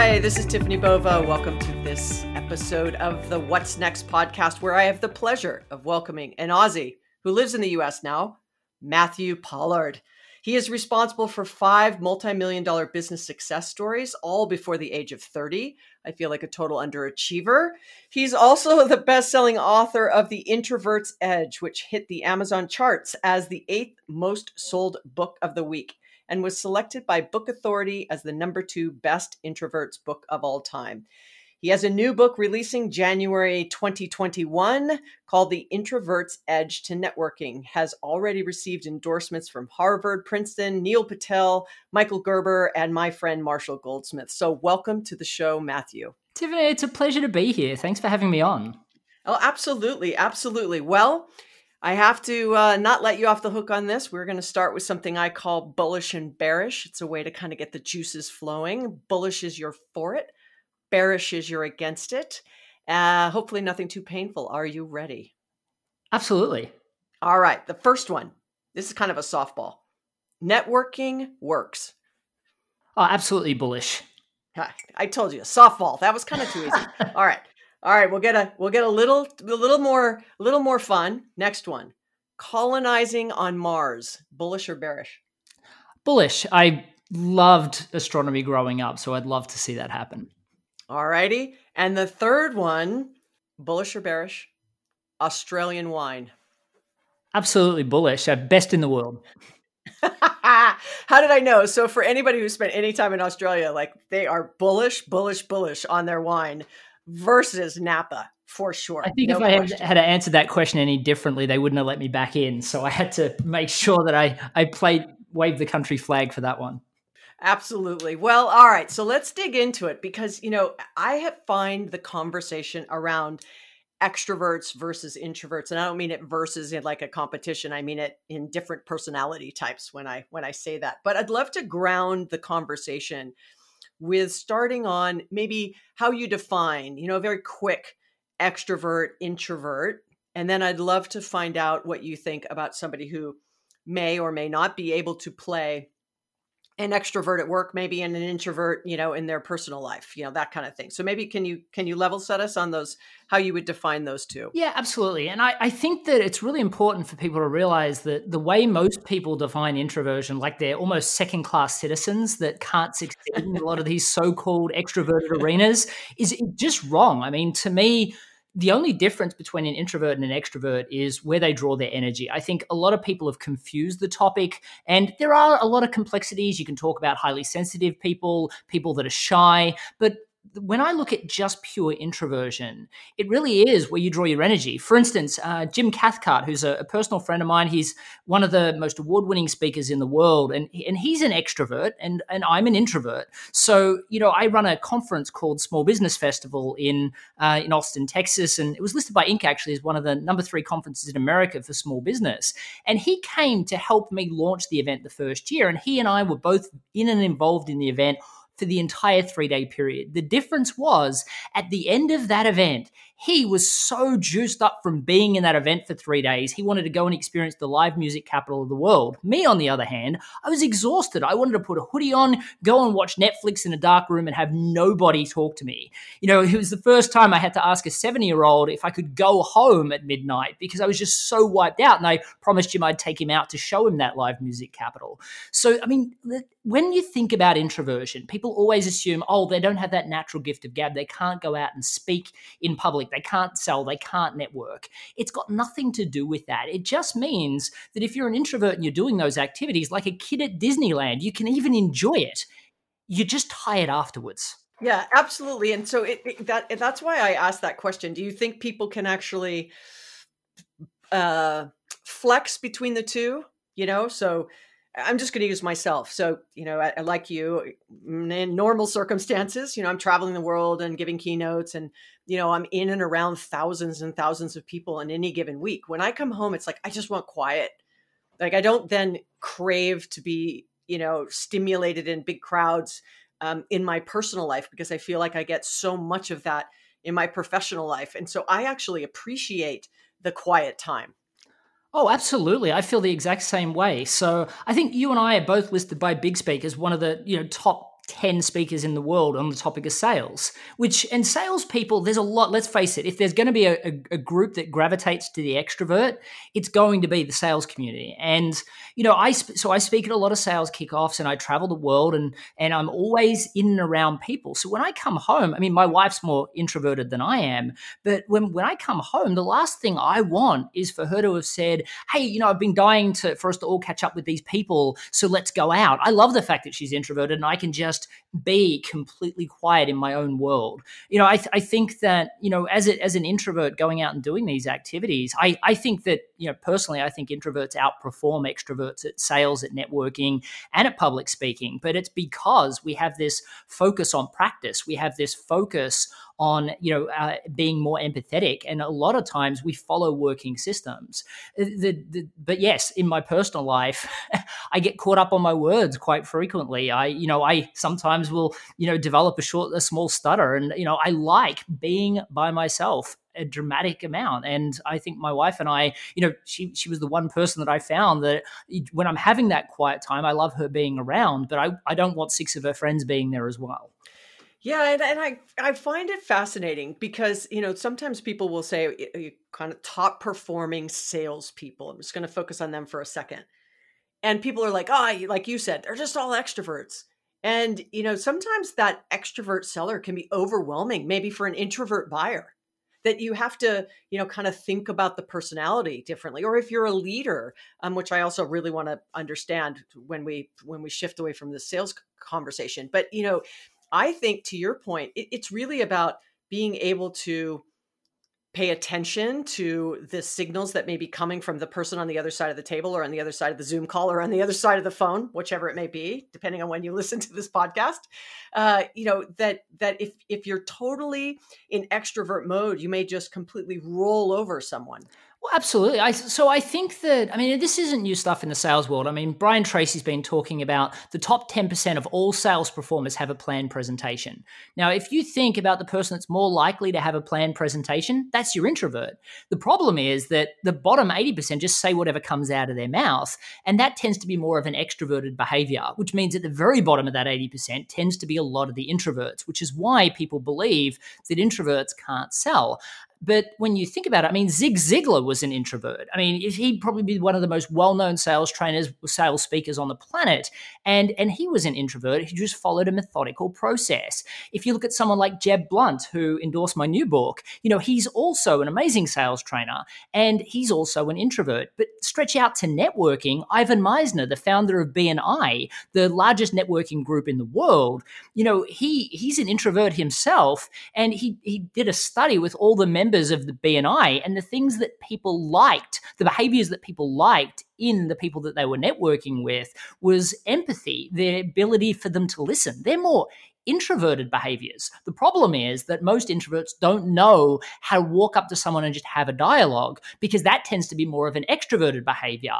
Hi, this is Tiffany Bova. Welcome to this episode of the What's Next podcast, where I have the pleasure of welcoming an Aussie who lives in the US now, Matthew Pollard. He is responsible for five multi million dollar business success stories, all before the age of 30. I feel like a total underachiever. He's also the best selling author of The Introvert's Edge, which hit the Amazon charts as the eighth most sold book of the week and was selected by Book Authority as the number two best introverts book of all time. He has a new book releasing January 2021 called The Introvert's Edge to Networking. Has already received endorsements from Harvard, Princeton, Neil Patel, Michael Gerber, and my friend Marshall Goldsmith. So welcome to the show, Matthew. Tiffany, it's a pleasure to be here. Thanks for having me on. Oh, absolutely, absolutely. Well, I have to uh, not let you off the hook on this. We're going to start with something I call bullish and bearish. It's a way to kind of get the juices flowing. Bullish is you're for it, bearish is you're against it. Uh, hopefully, nothing too painful. Are you ready? Absolutely. All right. The first one this is kind of a softball. Networking works. Oh, absolutely bullish. I told you, a softball. That was kind of too easy. All right. All right, we'll get a we'll get a little a little more a little more fun. Next one. Colonizing on Mars. Bullish or bearish? Bullish. I loved astronomy growing up, so I'd love to see that happen. All righty. And the third one, bullish or bearish? Australian wine. Absolutely bullish. Best in the world. How did I know? So for anybody who spent any time in Australia, like they are bullish, bullish, bullish on their wine versus Napa for sure. I think no if I had, had, to answer that question any differently, they wouldn't have let me back in. So I had to make sure that I I played wave the country flag for that one. Absolutely. Well, all right. So let's dig into it because you know I have find the conversation around extroverts versus introverts and i don't mean it versus in like a competition i mean it in different personality types when i when i say that but i'd love to ground the conversation with starting on maybe how you define, you know, a very quick extrovert, introvert. And then I'd love to find out what you think about somebody who may or may not be able to play an extrovert at work maybe and an introvert you know in their personal life you know that kind of thing. So maybe can you can you level set us on those how you would define those two? Yeah absolutely. And I, I think that it's really important for people to realize that the way most people define introversion like they're almost second class citizens that can't succeed in a lot of these so-called extroverted arenas is just wrong. I mean to me the only difference between an introvert and an extrovert is where they draw their energy. I think a lot of people have confused the topic, and there are a lot of complexities. You can talk about highly sensitive people, people that are shy, but when I look at just pure introversion, it really is where you draw your energy. For instance, uh, Jim Cathcart, who's a, a, personal friend of mine, he's one of the most award-winning speakers in the world, and and he's an extrovert, and and I'm an introvert. So you know, I run a conference called Small Business Festival in uh, in Austin, Texas, and it was listed by Inc. actually as one of the number three conferences in America for small business. And he came to help me launch the event the first year, and he and I were both in and involved in the event for the entire three day period. The difference was at the end of that event, he was so juiced up from being in that event for three days. He wanted to go and experience the live music capital of the world. Me, on the other hand, I was exhausted. I wanted to put a hoodie on, go and watch Netflix in a dark room and have nobody talk to me. You know, it was the first time I had to ask a 70 year old if I could go home at midnight because I was just so wiped out. And I promised him I'd take him out to show him that live music capital. So, I mean, when you think about introversion, people always assume, oh, they don't have that natural gift of gab. They can't go out and speak in public they can't sell, they can't network. It's got nothing to do with that. It just means that if you're an introvert and you're doing those activities, like a kid at Disneyland, you can even enjoy it. You're just tired afterwards. Yeah, absolutely. And so it, it, that that's why I asked that question. Do you think people can actually uh, flex between the two? You know, so I'm just going to use myself. So, you know, I, I, like you in normal circumstances, you know, I'm traveling the world and giving keynotes and, you know, I'm in and around thousands and thousands of people in any given week. When I come home, it's like, I just want quiet. Like, I don't then crave to be, you know, stimulated in big crowds um, in my personal life because I feel like I get so much of that in my professional life. And so I actually appreciate the quiet time Oh, absolutely. I feel the exact same way. So I think you and I are both listed by Big Speak as one of the you know top 10 speakers in the world on the topic of sales, which, and salespeople, there's a lot, let's face it, if there's going to be a, a, a, group that gravitates to the extrovert, it's going to be the sales community. And, you know, I, so I speak at a lot of sales kickoffs and I travel the world and, and I'm always in and around people. So when I come home, I mean, my wife's more introverted than I am, but when, when I come home, the last thing I want is for her to have said, Hey, you know, I've been dying to, for us to all catch up with these people. So let's go out. I love the fact that she's introverted and I can just just be completely quiet in my own world. You know, I, th- I think that, you know, as, a, as an introvert going out and doing these activities, I, I think that, you know, personally, I think introverts outperform extroverts at sales, at networking, and at public speaking. But it's because we have this focus on practice. We have this focus on you know uh, being more empathetic and a lot of times we follow working systems uh, the, the, but yes in my personal life i get caught up on my words quite frequently i you know i sometimes will you know develop a short a small stutter and you know i like being by myself a dramatic amount. And I think my wife and I, you know, she she was the one person that I found that when I'm having that quiet time, I love her being around, but I, I don't want six of her friends being there as well. Yeah, and, and I I find it fascinating because you know sometimes people will say kind of top performing salespeople. I'm just going to focus on them for a second, and people are like, oh, like you said, they're just all extroverts. And you know sometimes that extrovert seller can be overwhelming, maybe for an introvert buyer. That you have to, you know, kind of think about the personality differently, or if you're a leader, um, which I also really want to understand when we when we shift away from the sales conversation. But you know, I think to your point, it, it's really about being able to pay attention to the signals that may be coming from the person on the other side of the table or on the other side of the Zoom call or on the other side of the phone, whichever it may be, depending on when you listen to this podcast. Uh, you know that that if if you're totally in extrovert mode, you may just completely roll over someone. Well, absolutely. I, so I think that, I mean, this isn't new stuff in the sales world. I mean, Brian Tracy's been talking about the top 10% of all sales performers have a planned presentation. Now, if you think about the person that's more likely to have a planned presentation, that's your introvert. The problem is that the bottom 80% just say whatever comes out of their mouth. And that tends to be more of an extroverted behavior, which means at the very bottom of that 80% tends to be a lot of the introverts, which is why people believe that introverts can't sell. But when you think about it, I mean, Zig Ziglar was an introvert. I mean, he'd probably be one of the most well-known sales trainers, sales speakers on the planet, and and he was an introvert. He just followed a methodical process. If you look at someone like Jeb Blount, who endorsed my new book, you know, he's also an amazing sales trainer, and he's also an introvert. But stretch out to networking, Ivan Misner, the founder of BNI, the largest networking group in the world, you know, he he's an introvert himself, and he he did a study with all the members members of the BNI and the things that people liked, the behaviors that people liked in the people that they were networking with was empathy, the ability for them to listen. They're more introverted behaviors. The problem is that most introverts don't know how to walk up to someone and just have a dialogue because that tends to be more of an extroverted behavior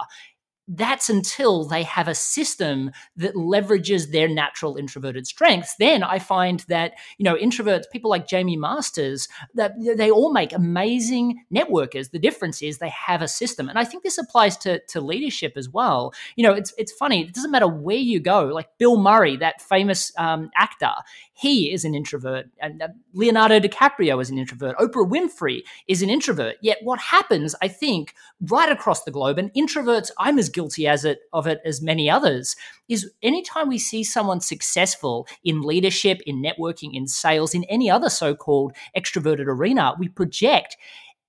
that's until they have a system that leverages their natural introverted strengths. Then i find that you know introverts people like Jamie masters that they all make amazing networkers. The difference is they have a system. And i think this applies to, to leadership as well. You know it's, it's funny it doesn't matter where you go like bill murray that famous um, actor he is an introvert and uh, leonardo dicaprio is an introvert oprah winfrey is an introvert. Yet what happens i think right across the globe and introverts i'm as guilty as it of it as many others is anytime we see someone successful in leadership in networking in sales in any other so-called extroverted arena we project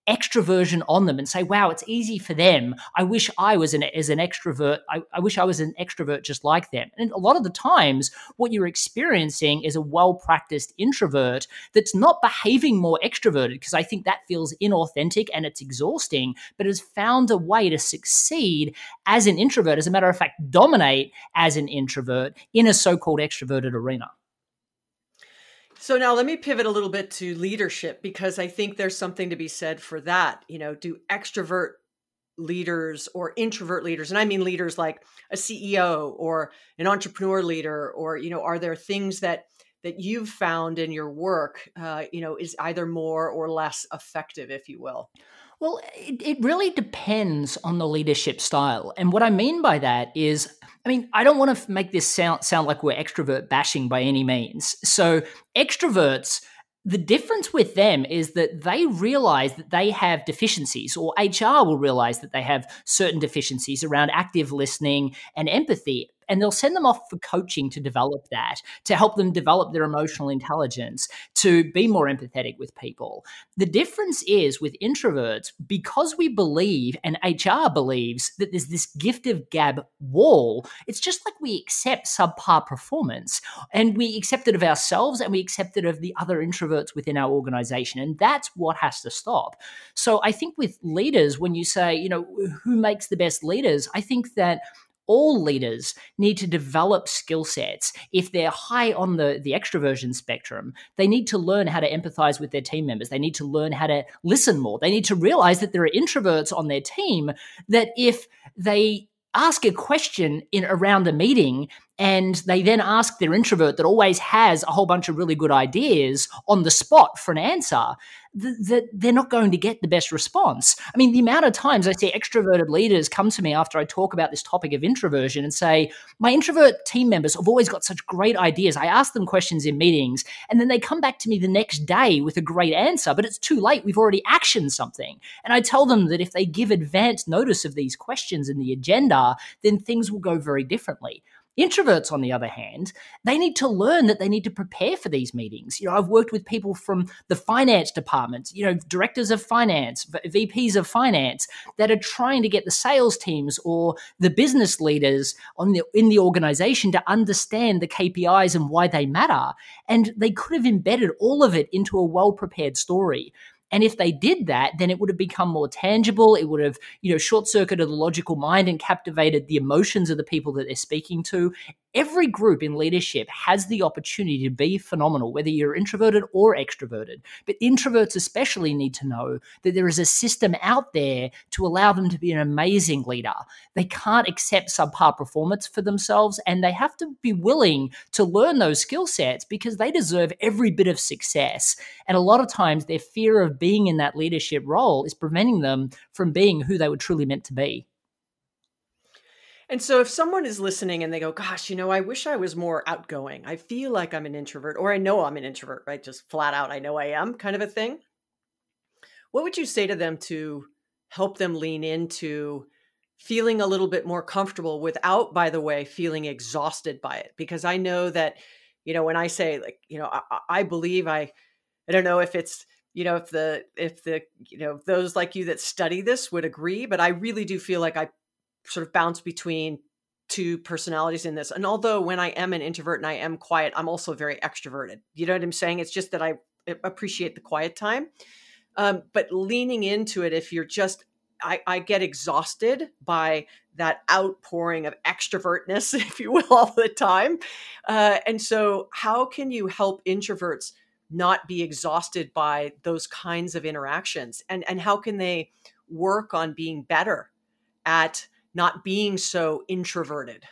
extroversion on them and say, wow, it's easy for them. I wish I was an, as an extrovert. I, I, wish I was an extrovert just like them. And a lot of the times, what you're experiencing is a well practiced introvert that's not behaving more extroverted because I think that feels inauthentic and it's exhausting, but has found a way to succeed as an introvert. As a matter of fact, dominate as an introvert in a so called extroverted arena. So now let me pivot a little bit to leadership because I think there's something to be said for that. You know, do extrovert leaders or introvert leaders, and I mean leaders like a CEO or an entrepreneur leader, or you know, are there things that that you've found in your work, uh, you know, is either more or less effective, if you will? Well, it, it really depends on the leadership style. And what I mean by that is I mean, I don't want to make this sound sound like we're extrovert bashing by any means. So, extroverts the difference with them is that they realize that they have deficiencies, or HR will realize that they have certain deficiencies around active listening and empathy and they'll send them off for coaching to develop that, to help them develop their emotional intelligence, to be more empathetic with people. The difference is with introverts, because we believe and HR believes that there's this gift of gab wall, it's just like we accept subpar performance and we accept it of ourselves and we accept it of the other introverts within our organization. And that's what has to stop. So I think with leaders, when you say, you know, who makes the best leaders, I think that all leaders need to develop skill sets. If they're high on the, the extroversion spectrum, they need to learn how to empathize with their team members. They need to learn how to listen more. They need to realize that there are introverts on their team that if they ask a question in around a meeting and they then ask their introvert that always has a whole bunch of really good ideas on the spot for an answer that they're not going to get the best response. I mean, the amount of times I see extroverted leaders come to me after I talk about this topic of introversion and say, My introvert team members have always got such great ideas. I ask them questions in meetings, and then they come back to me the next day with a great answer, but it's too late. We've already actioned something. And I tell them that if they give advance notice of these questions in the agenda, then things will go very differently. Introverts, on the other hand, they need to learn that they need to prepare for these meetings. You know, I've worked with people from the finance departments, you know, directors of finance, VPs of finance that are trying to get the sales teams or the business leaders on the in the organization to understand the KPIs and why they matter. And they could have embedded all of it into a well-prepared story. And if they did that, then it would have become more tangible. It would have, you know, short circuited the logical mind and captivated the emotions of the people that they're speaking to. Every group in leadership has the opportunity to be phenomenal, whether you're introverted or extroverted. But introverts especially need to know that there is a system out there to allow them to be an amazing leader. They can't accept subpar performance for themselves, and they have to be willing to learn those skill sets because they deserve every bit of success. And a lot of times, their fear of being in that leadership role is preventing them from being who they were truly meant to be. And so if someone is listening and they go, gosh, you know, I wish I was more outgoing. I feel like I'm an introvert, or I know I'm an introvert, right? Just flat out, I know I am kind of a thing. What would you say to them to help them lean into feeling a little bit more comfortable without, by the way, feeling exhausted by it? Because I know that, you know, when I say like, you know, I, I believe I, I don't know if it's, you know, if the, if the, you know, those like you that study this would agree, but I really do feel like I sort of bounce between two personalities in this. And although when I am an introvert and I am quiet, I'm also very extroverted. You know what I'm saying? It's just that I appreciate the quiet time. Um, but leaning into it, if you're just, I, I get exhausted by that outpouring of extrovertness, if you will, all the time. Uh, and so, how can you help introverts not be exhausted by those kinds of interactions? And, and how can they work on being better at not being so introverted?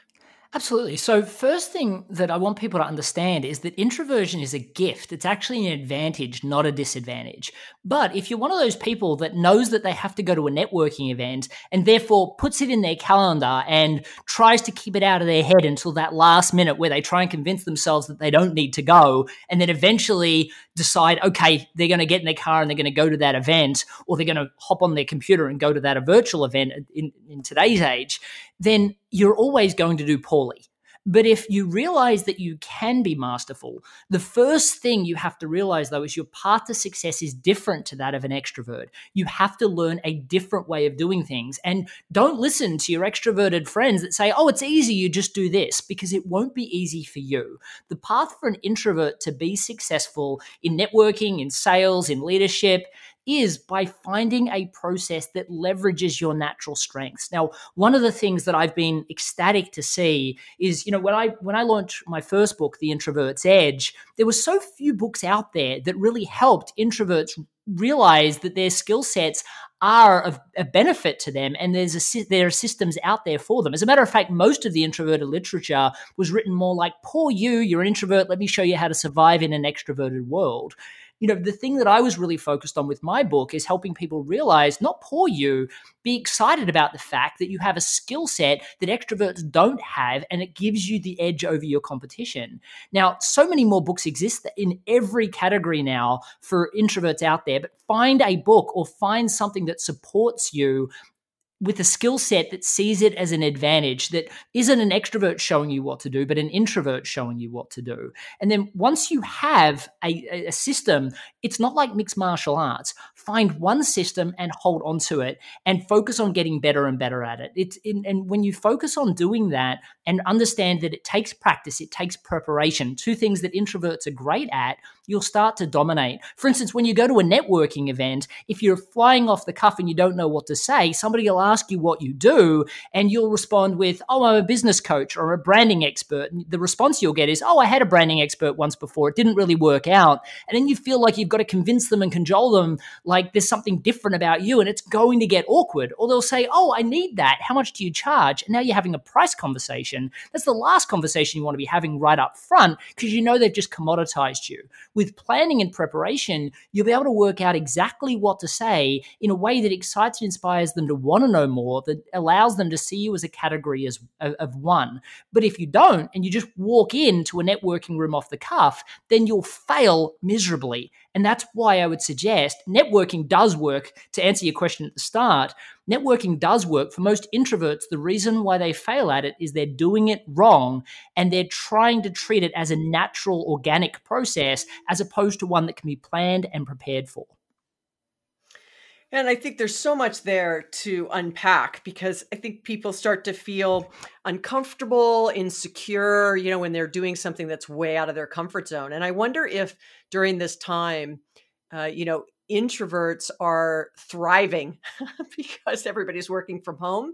Absolutely. So, first thing that I want people to understand is that introversion is a gift. It's actually an advantage, not a disadvantage. But if you're one of those people that knows that they have to go to a networking event and therefore puts it in their calendar and tries to keep it out of their head until that last minute where they try and convince themselves that they don't need to go, and then eventually decide, okay, they're going to get in their car and they're going to go to that event, or they're going to hop on their computer and go to that virtual event in, in today's age, then you're always going to do poorly. But if you realize that you can be masterful, the first thing you have to realize though is your path to success is different to that of an extrovert. You have to learn a different way of doing things. And don't listen to your extroverted friends that say, oh, it's easy, you just do this, because it won't be easy for you. The path for an introvert to be successful in networking, in sales, in leadership, is by finding a process that leverages your natural strengths. Now, one of the things that I've been ecstatic to see is, you know, when I when I launched my first book, The Introvert's Edge, there were so few books out there that really helped introverts realize that their skill sets are of a benefit to them and there's a there are systems out there for them as a matter of fact most of the introverted literature was written more like poor you you're an introvert let me show you how to survive in an extroverted world you know, the thing that I was really focused on with my book is helping people realize, not poor you, be excited about the fact that you have a skill set that extroverts don't have and it gives you the edge over your competition. Now, so many more books exist in every category now for introverts out there, but find a book or find something that supports you with a skill set that sees it as an advantage that isn't an extrovert showing you what to do but an introvert showing you what to do. And then once you have a, a, system it's not like mixed martial arts. Find one system and hold on to it and focus on getting better and better at it. It's in, and when you focus on doing that and understand that it takes practice it takes preparation two things that introverts are great at you'll start to dominate for instance when you go to a networking event if you're flying off the cuff and you don't know what to say somebody will ask you what you do, and you'll respond with, Oh, I'm a business coach or a branding expert. And the response you'll get is, Oh, I had a branding expert once before. It didn't really work out. And then you feel like you've got to convince them and cajole them like there's something different about you, and it's going to get awkward. Or they'll say, Oh, I need that. How much do you charge? And now you're having a price conversation. That's the last conversation you want to be having right up front because you know they've just commoditized you. With planning and preparation, you'll be able to work out exactly what to say in a way that excites and inspires them to want to know more that allows them to see you as a category as of one. But if you don't and you just walk into a networking room off the cuff, then you'll fail miserably. And that's why I would suggest networking does work to answer your question at the start. Networking does work for most introverts. The reason why they fail at it is they're doing it wrong and they're trying to treat it as a natural, organic process as opposed to one that can be planned and prepared for. And I think there's so much there to unpack because I think people start to feel uncomfortable, insecure, you know, when they're doing something that's way out of their comfort zone. And I wonder if during this time, uh, you know, introverts are thriving because everybody's working from home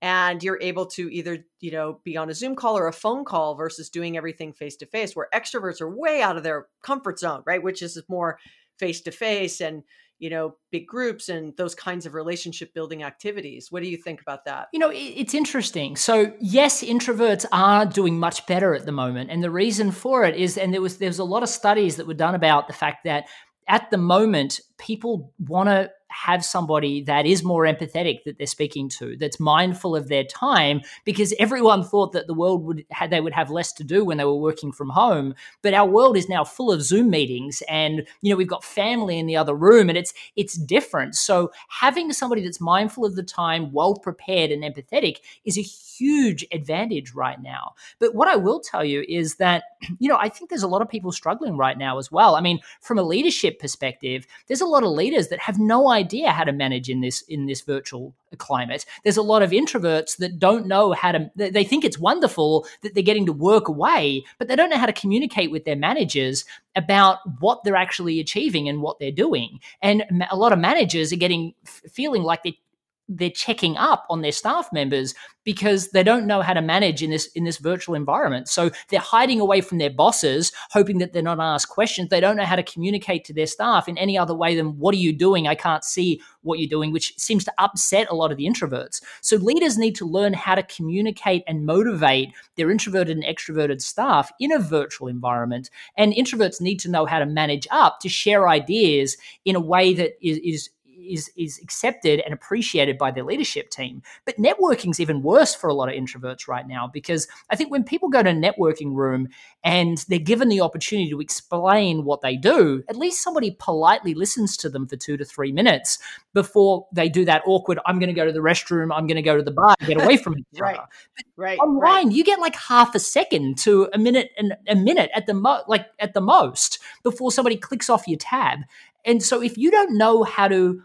and you're able to either you know be on a zoom call or a phone call versus doing everything face to face where extroverts are way out of their comfort zone right which is more face to face and you know big groups and those kinds of relationship building activities. What do you think about that? You know it's interesting. So yes introverts are doing much better at the moment and the reason for it is and there was there was a lot of studies that were done about the fact that at the moment people want to have somebody that is more empathetic that they're speaking to, that's mindful of their time, because everyone thought that the world would have, they would have less to do when they were working from home. But our world is now full of Zoom meetings, and you know we've got family in the other room, and it's it's different. So having somebody that's mindful of the time, well prepared, and empathetic is a huge advantage right now. But what I will tell you is that you know I think there's a lot of people struggling right now as well. I mean, from a leadership perspective, there's a lot of leaders that have no idea how to manage in this in this virtual climate. There's a lot of introverts that don't know how to they think it's wonderful that they're getting to work away, but they don't know how to communicate with their managers about what they're actually achieving and what they're doing. And a lot of managers are getting feeling like they they're checking up on their staff members because they don't know how to manage in this in this virtual environment. So they're hiding away from their bosses, hoping that they're not asked questions. They don't know how to communicate to their staff in any other way than what are you doing? I can't see what you're doing, which seems to upset a lot of the introverts. So leaders need to learn how to communicate and motivate their introverted and extroverted staff in a virtual environment. And introverts need to know how to manage up to share ideas in a way that is, is is is accepted and appreciated by their leadership team. But networking is even worse for a lot of introverts right now because I think when people go to a networking room and they're given the opportunity to explain what they do, at least somebody politely listens to them for two to three minutes before they do that awkward. I'm going to go to the restroom. I'm going to go to the bar. Get away from each right. other. But right. Online, right. you get like half a second to a minute and a minute at the mo- like at the most before somebody clicks off your tab. And so if you don't know how to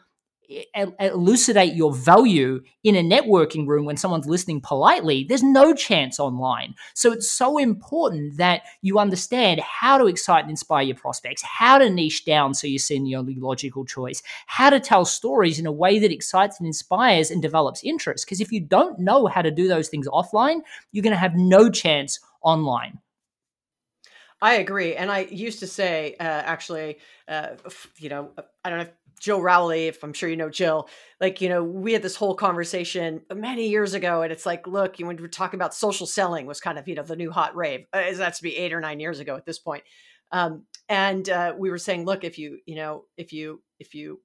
elucidate your value in a networking room when someone's listening politely, there's no chance online. So it's so important that you understand how to excite and inspire your prospects, how to niche down so you're seeing the only logical choice, how to tell stories in a way that excites and inspires and develops interest. Because if you don't know how to do those things offline, you're going to have no chance online. I agree. And I used to say, uh, actually, uh, you know, I don't know if Jill Rowley, if I'm sure you know Jill, like, you know, we had this whole conversation many years ago. And it's like, look, you when we're talking about social selling was kind of, you know, the new hot rave. Uh, that's to be eight or nine years ago at this point. Um, and uh, we were saying, look, if you you know if you if you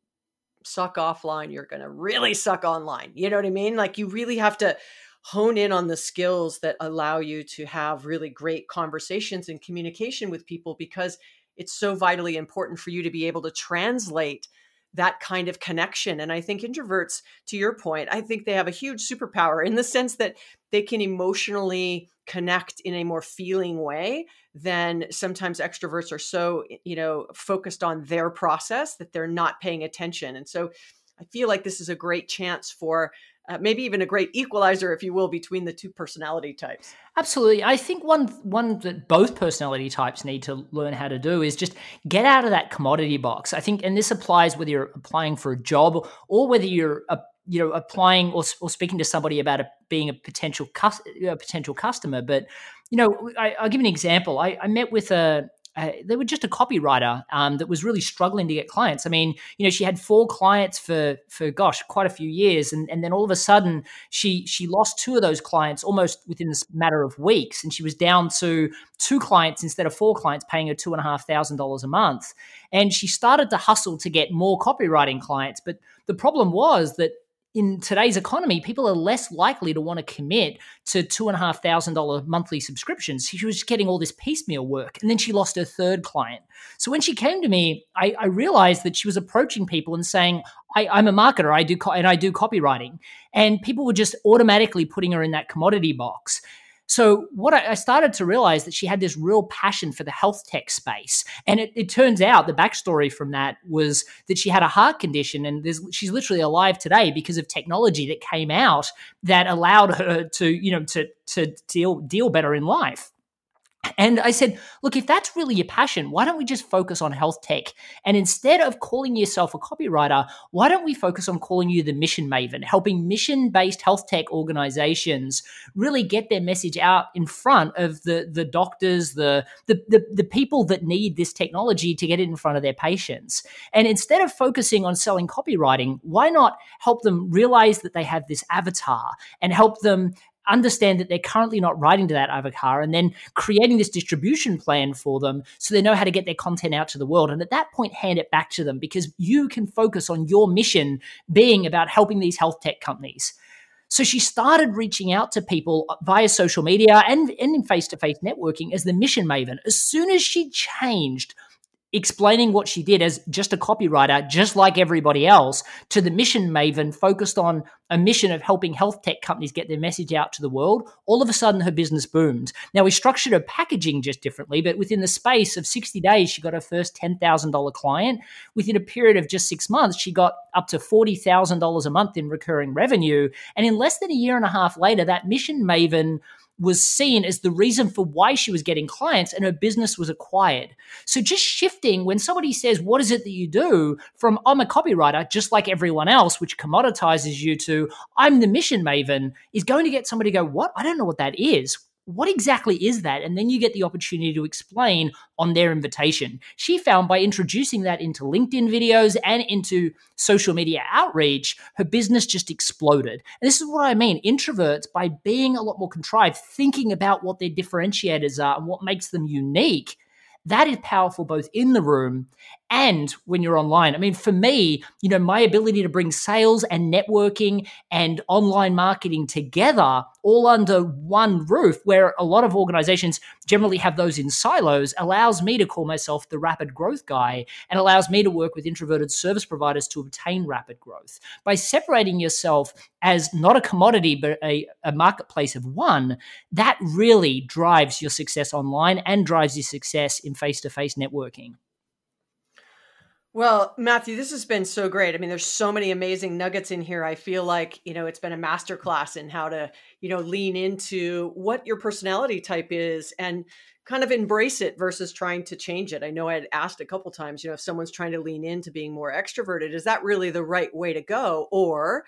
suck offline, you're going to really suck online. You know what I mean? Like you really have to hone in on the skills that allow you to have really great conversations and communication with people because it's so vitally important for you to be able to translate that kind of connection. And I think introverts, to your point, I think they have a huge superpower in the sense that they can emotionally connect in a more feeling way than sometimes extroverts are so, you know, focused on their process that they're not paying attention. And so I feel like this is a great chance for uh, maybe even a great equalizer, if you will, between the two personality types. Absolutely, I think one one that both personality types need to learn how to do is just get out of that commodity box. I think, and this applies whether you're applying for a job or whether you're a, you know applying or, or speaking to somebody about a, being a potential a potential customer. But you know, I, will give an example. I, I met with a uh, they were just a copywriter um, that was really struggling to get clients. I mean, you know, she had four clients for for gosh, quite a few years, and and then all of a sudden she she lost two of those clients almost within this matter of weeks, and she was down to two clients instead of four clients, paying her two and a half thousand dollars a month. And she started to hustle to get more copywriting clients, but the problem was that in today's economy, people are less likely to want to commit to two and a half thousand dollar monthly subscriptions. She was getting all this piecemeal work, and then she lost her third client. So when she came to me, I, I realized that she was approaching people and saying, I, am a marketer, I do co- and I do copywriting," and people were just automatically putting her in that commodity box. So what I, I, started to realize that she had this real passion for the health tech space, and it, it turns out the backstory from that was that she had a heart condition, and she's literally alive today because of technology that came out that allowed her to you know to to deal deal better in life. And I said, look, if that's really your passion, why don't we just focus on health tech? And instead of calling yourself a copywriter, why don't we focus on calling you the mission maven, helping mission based health tech organizations really get their message out in front of the, the doctors, the, the, the, the people that need this technology to get it in front of their patients? And instead of focusing on selling copywriting, why not help them realize that they have this avatar and help them understand that they're currently not writing to that avatar and then creating this distribution plan for them so they know how to get their content out to the world. And at that point, hand it back to them because you can focus on your mission being about helping these health tech companies. So she started reaching out to people via social media and, and in face to face networking as the mission maven. As soon as she changed explaining what she did as just a copywriter, just like everybody else, to the mission maven focused on a mission of helping health tech companies get their message out to the world, all of a sudden her business boomed. Now we structured her packaging just differently, but within the space of 60 days, she got her first $10,000 client. Within a period of just six months, she got up to $40,000 a month in recurring revenue. And in less than a year and a half later, that mission maven was seen as the reason for why she was getting clients and her business was acquired. So just shifting when somebody says, What is it that you do? from I'm a copywriter, just like everyone else, which commoditizes you to I'm the mission maven, is going to get somebody to go, What? I don't know what that is what exactly is that? And then you get the opportunity to explain on their invitation. She found by introducing that into LinkedIn videos and into social media outreach, her business just exploded. And this is what I mean. Introverts, by being a lot more contrived, thinking about what their differentiators are and what makes them unique, that is powerful both in the room and when you're online. I mean, for me, you know, my ability to bring sales and networking and online marketing together all under one roof, where a lot of organizations generally have those in silos, allows me to call myself the rapid growth guy and allows me to work with introverted service providers to obtain rapid growth. By separating yourself as not a commodity, but a, a marketplace of one, that really drives your success online and drives your success in face to face networking. Well, Matthew, this has been so great. I mean, there's so many amazing nuggets in here. I feel like, you know, it's been a masterclass in how to, you know, lean into what your personality type is and kind of embrace it versus trying to change it. I know I had asked a couple times, you know, if someone's trying to lean into being more extroverted, is that really the right way to go? Or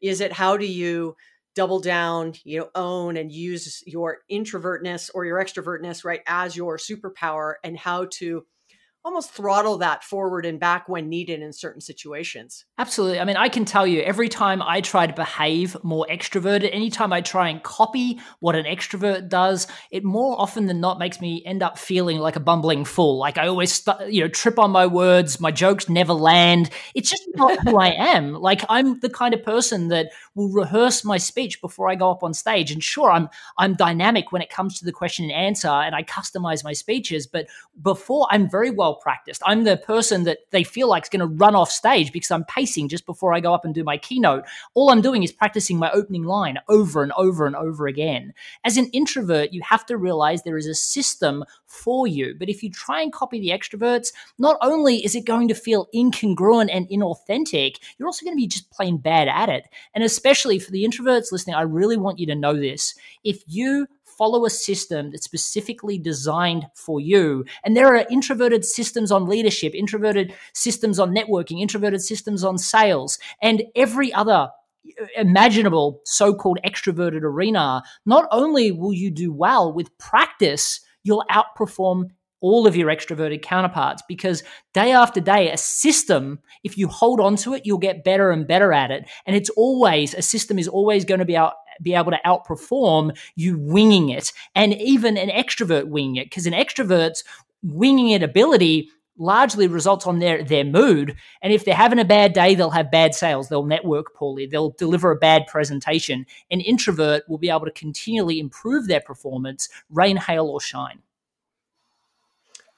is it how do you double down, you know, own and use your introvertness or your extrovertness, right, as your superpower and how to almost throttle that forward and back when needed in certain situations. Absolutely. I mean, I can tell you every time I try to behave more extroverted, anytime I try and copy what an extrovert does, it more often than not makes me end up feeling like a bumbling fool. Like I always, st- you know, trip on my words, my jokes never land. It's just not who I am. Like I'm the kind of person that will rehearse my speech before I go up on stage. And sure, I'm I'm dynamic when it comes to the question and answer, and I customize my speeches. But before, I'm very well practiced. I'm the person that they feel like is going to run off stage because I'm pacing just before I go up and do my keynote. All I'm doing is practicing my opening line over and over and over again. As an introvert, you have to realize there is a system for you. But if you try and copy the extroverts, not only is it going to feel incongruent and inauthentic, you're also going to be just plain bad at it. And especially for the introverts listening, I really want you to know this. If you follow a system that's specifically designed for you. And there are introverted systems on leadership, introverted systems on networking, introverted systems on sales, and every other imaginable so called extroverted arena. Not only will you do well with practice, you'll outperform all of your extroverted counterparts because day after day, a system, if you hold on to it, you'll get better and better at it. And it's always, a system is always going to be out, be able to outperform you winging it and even an extrovert winging it because an extrovert's winging it ability largely results on their their mood. And if they're having a bad day they'll have bad sales. They'll network poorly. They'll deliver a bad presentation. An introvert will be able to continually improve their performance rain hail or shine.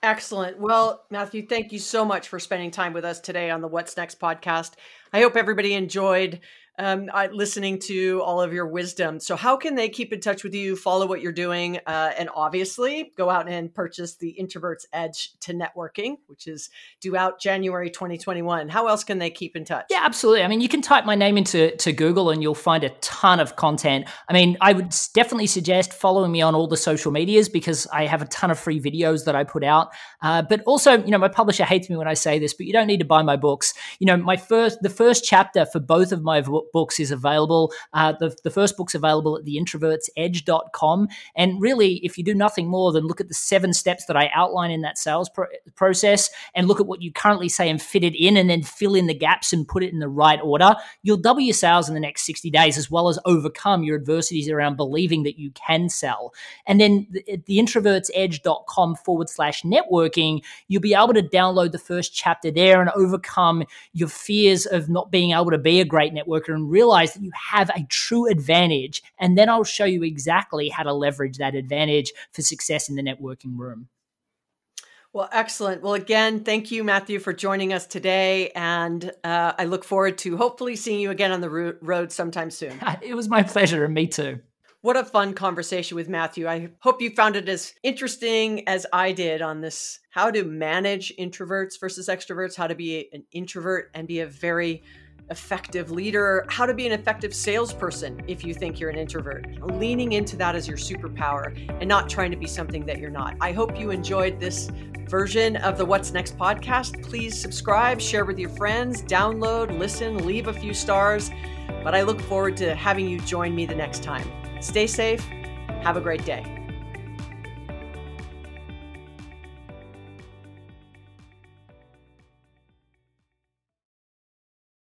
Excellent. Well, Matthew, thank you so much for spending time with us today on the What's Next podcast. I hope everybody enjoyed um, listening to all of your wisdom. So, how can they keep in touch with you, follow what you're doing, uh, and obviously go out and purchase the Introvert's Edge to Networking, which is due out January 2021? How else can they keep in touch? Yeah, absolutely. I mean, you can type my name into to Google and you'll find a ton of content. I mean, I would definitely suggest following me on all the social medias because I have a ton of free videos that I put out. Uh, but also, you know, my publisher hates me when I say this, but you don't need to buy my books. You know, my first, the first chapter for both of my books is available. Uh, the, the first book's available at theintrovertsedge.com. And really, if you do nothing more than look at the seven steps that I outline in that sales pro- process and look at what you currently say and fit it in and then fill in the gaps and put it in the right order, you'll double your sales in the next 60 days as well as overcome your adversities around believing that you can sell. And then at theintrovertsedge.com forward slash networking, you'll be able to download the first chapter there and overcome your fears of not being able to be a great networker and realize that you have a true advantage. And then I'll show you exactly how to leverage that advantage for success in the networking room. Well, excellent. Well, again, thank you, Matthew, for joining us today. And uh, I look forward to hopefully seeing you again on the ro- road sometime soon. It was my pleasure, and me too. What a fun conversation with Matthew. I hope you found it as interesting as I did on this how to manage introverts versus extroverts, how to be an introvert and be a very effective leader, how to be an effective salesperson if you think you're an introvert. Leaning into that as your superpower and not trying to be something that you're not. I hope you enjoyed this version of the What's Next podcast. Please subscribe, share with your friends, download, listen, leave a few stars. But I look forward to having you join me the next time. Stay safe. Have a great day.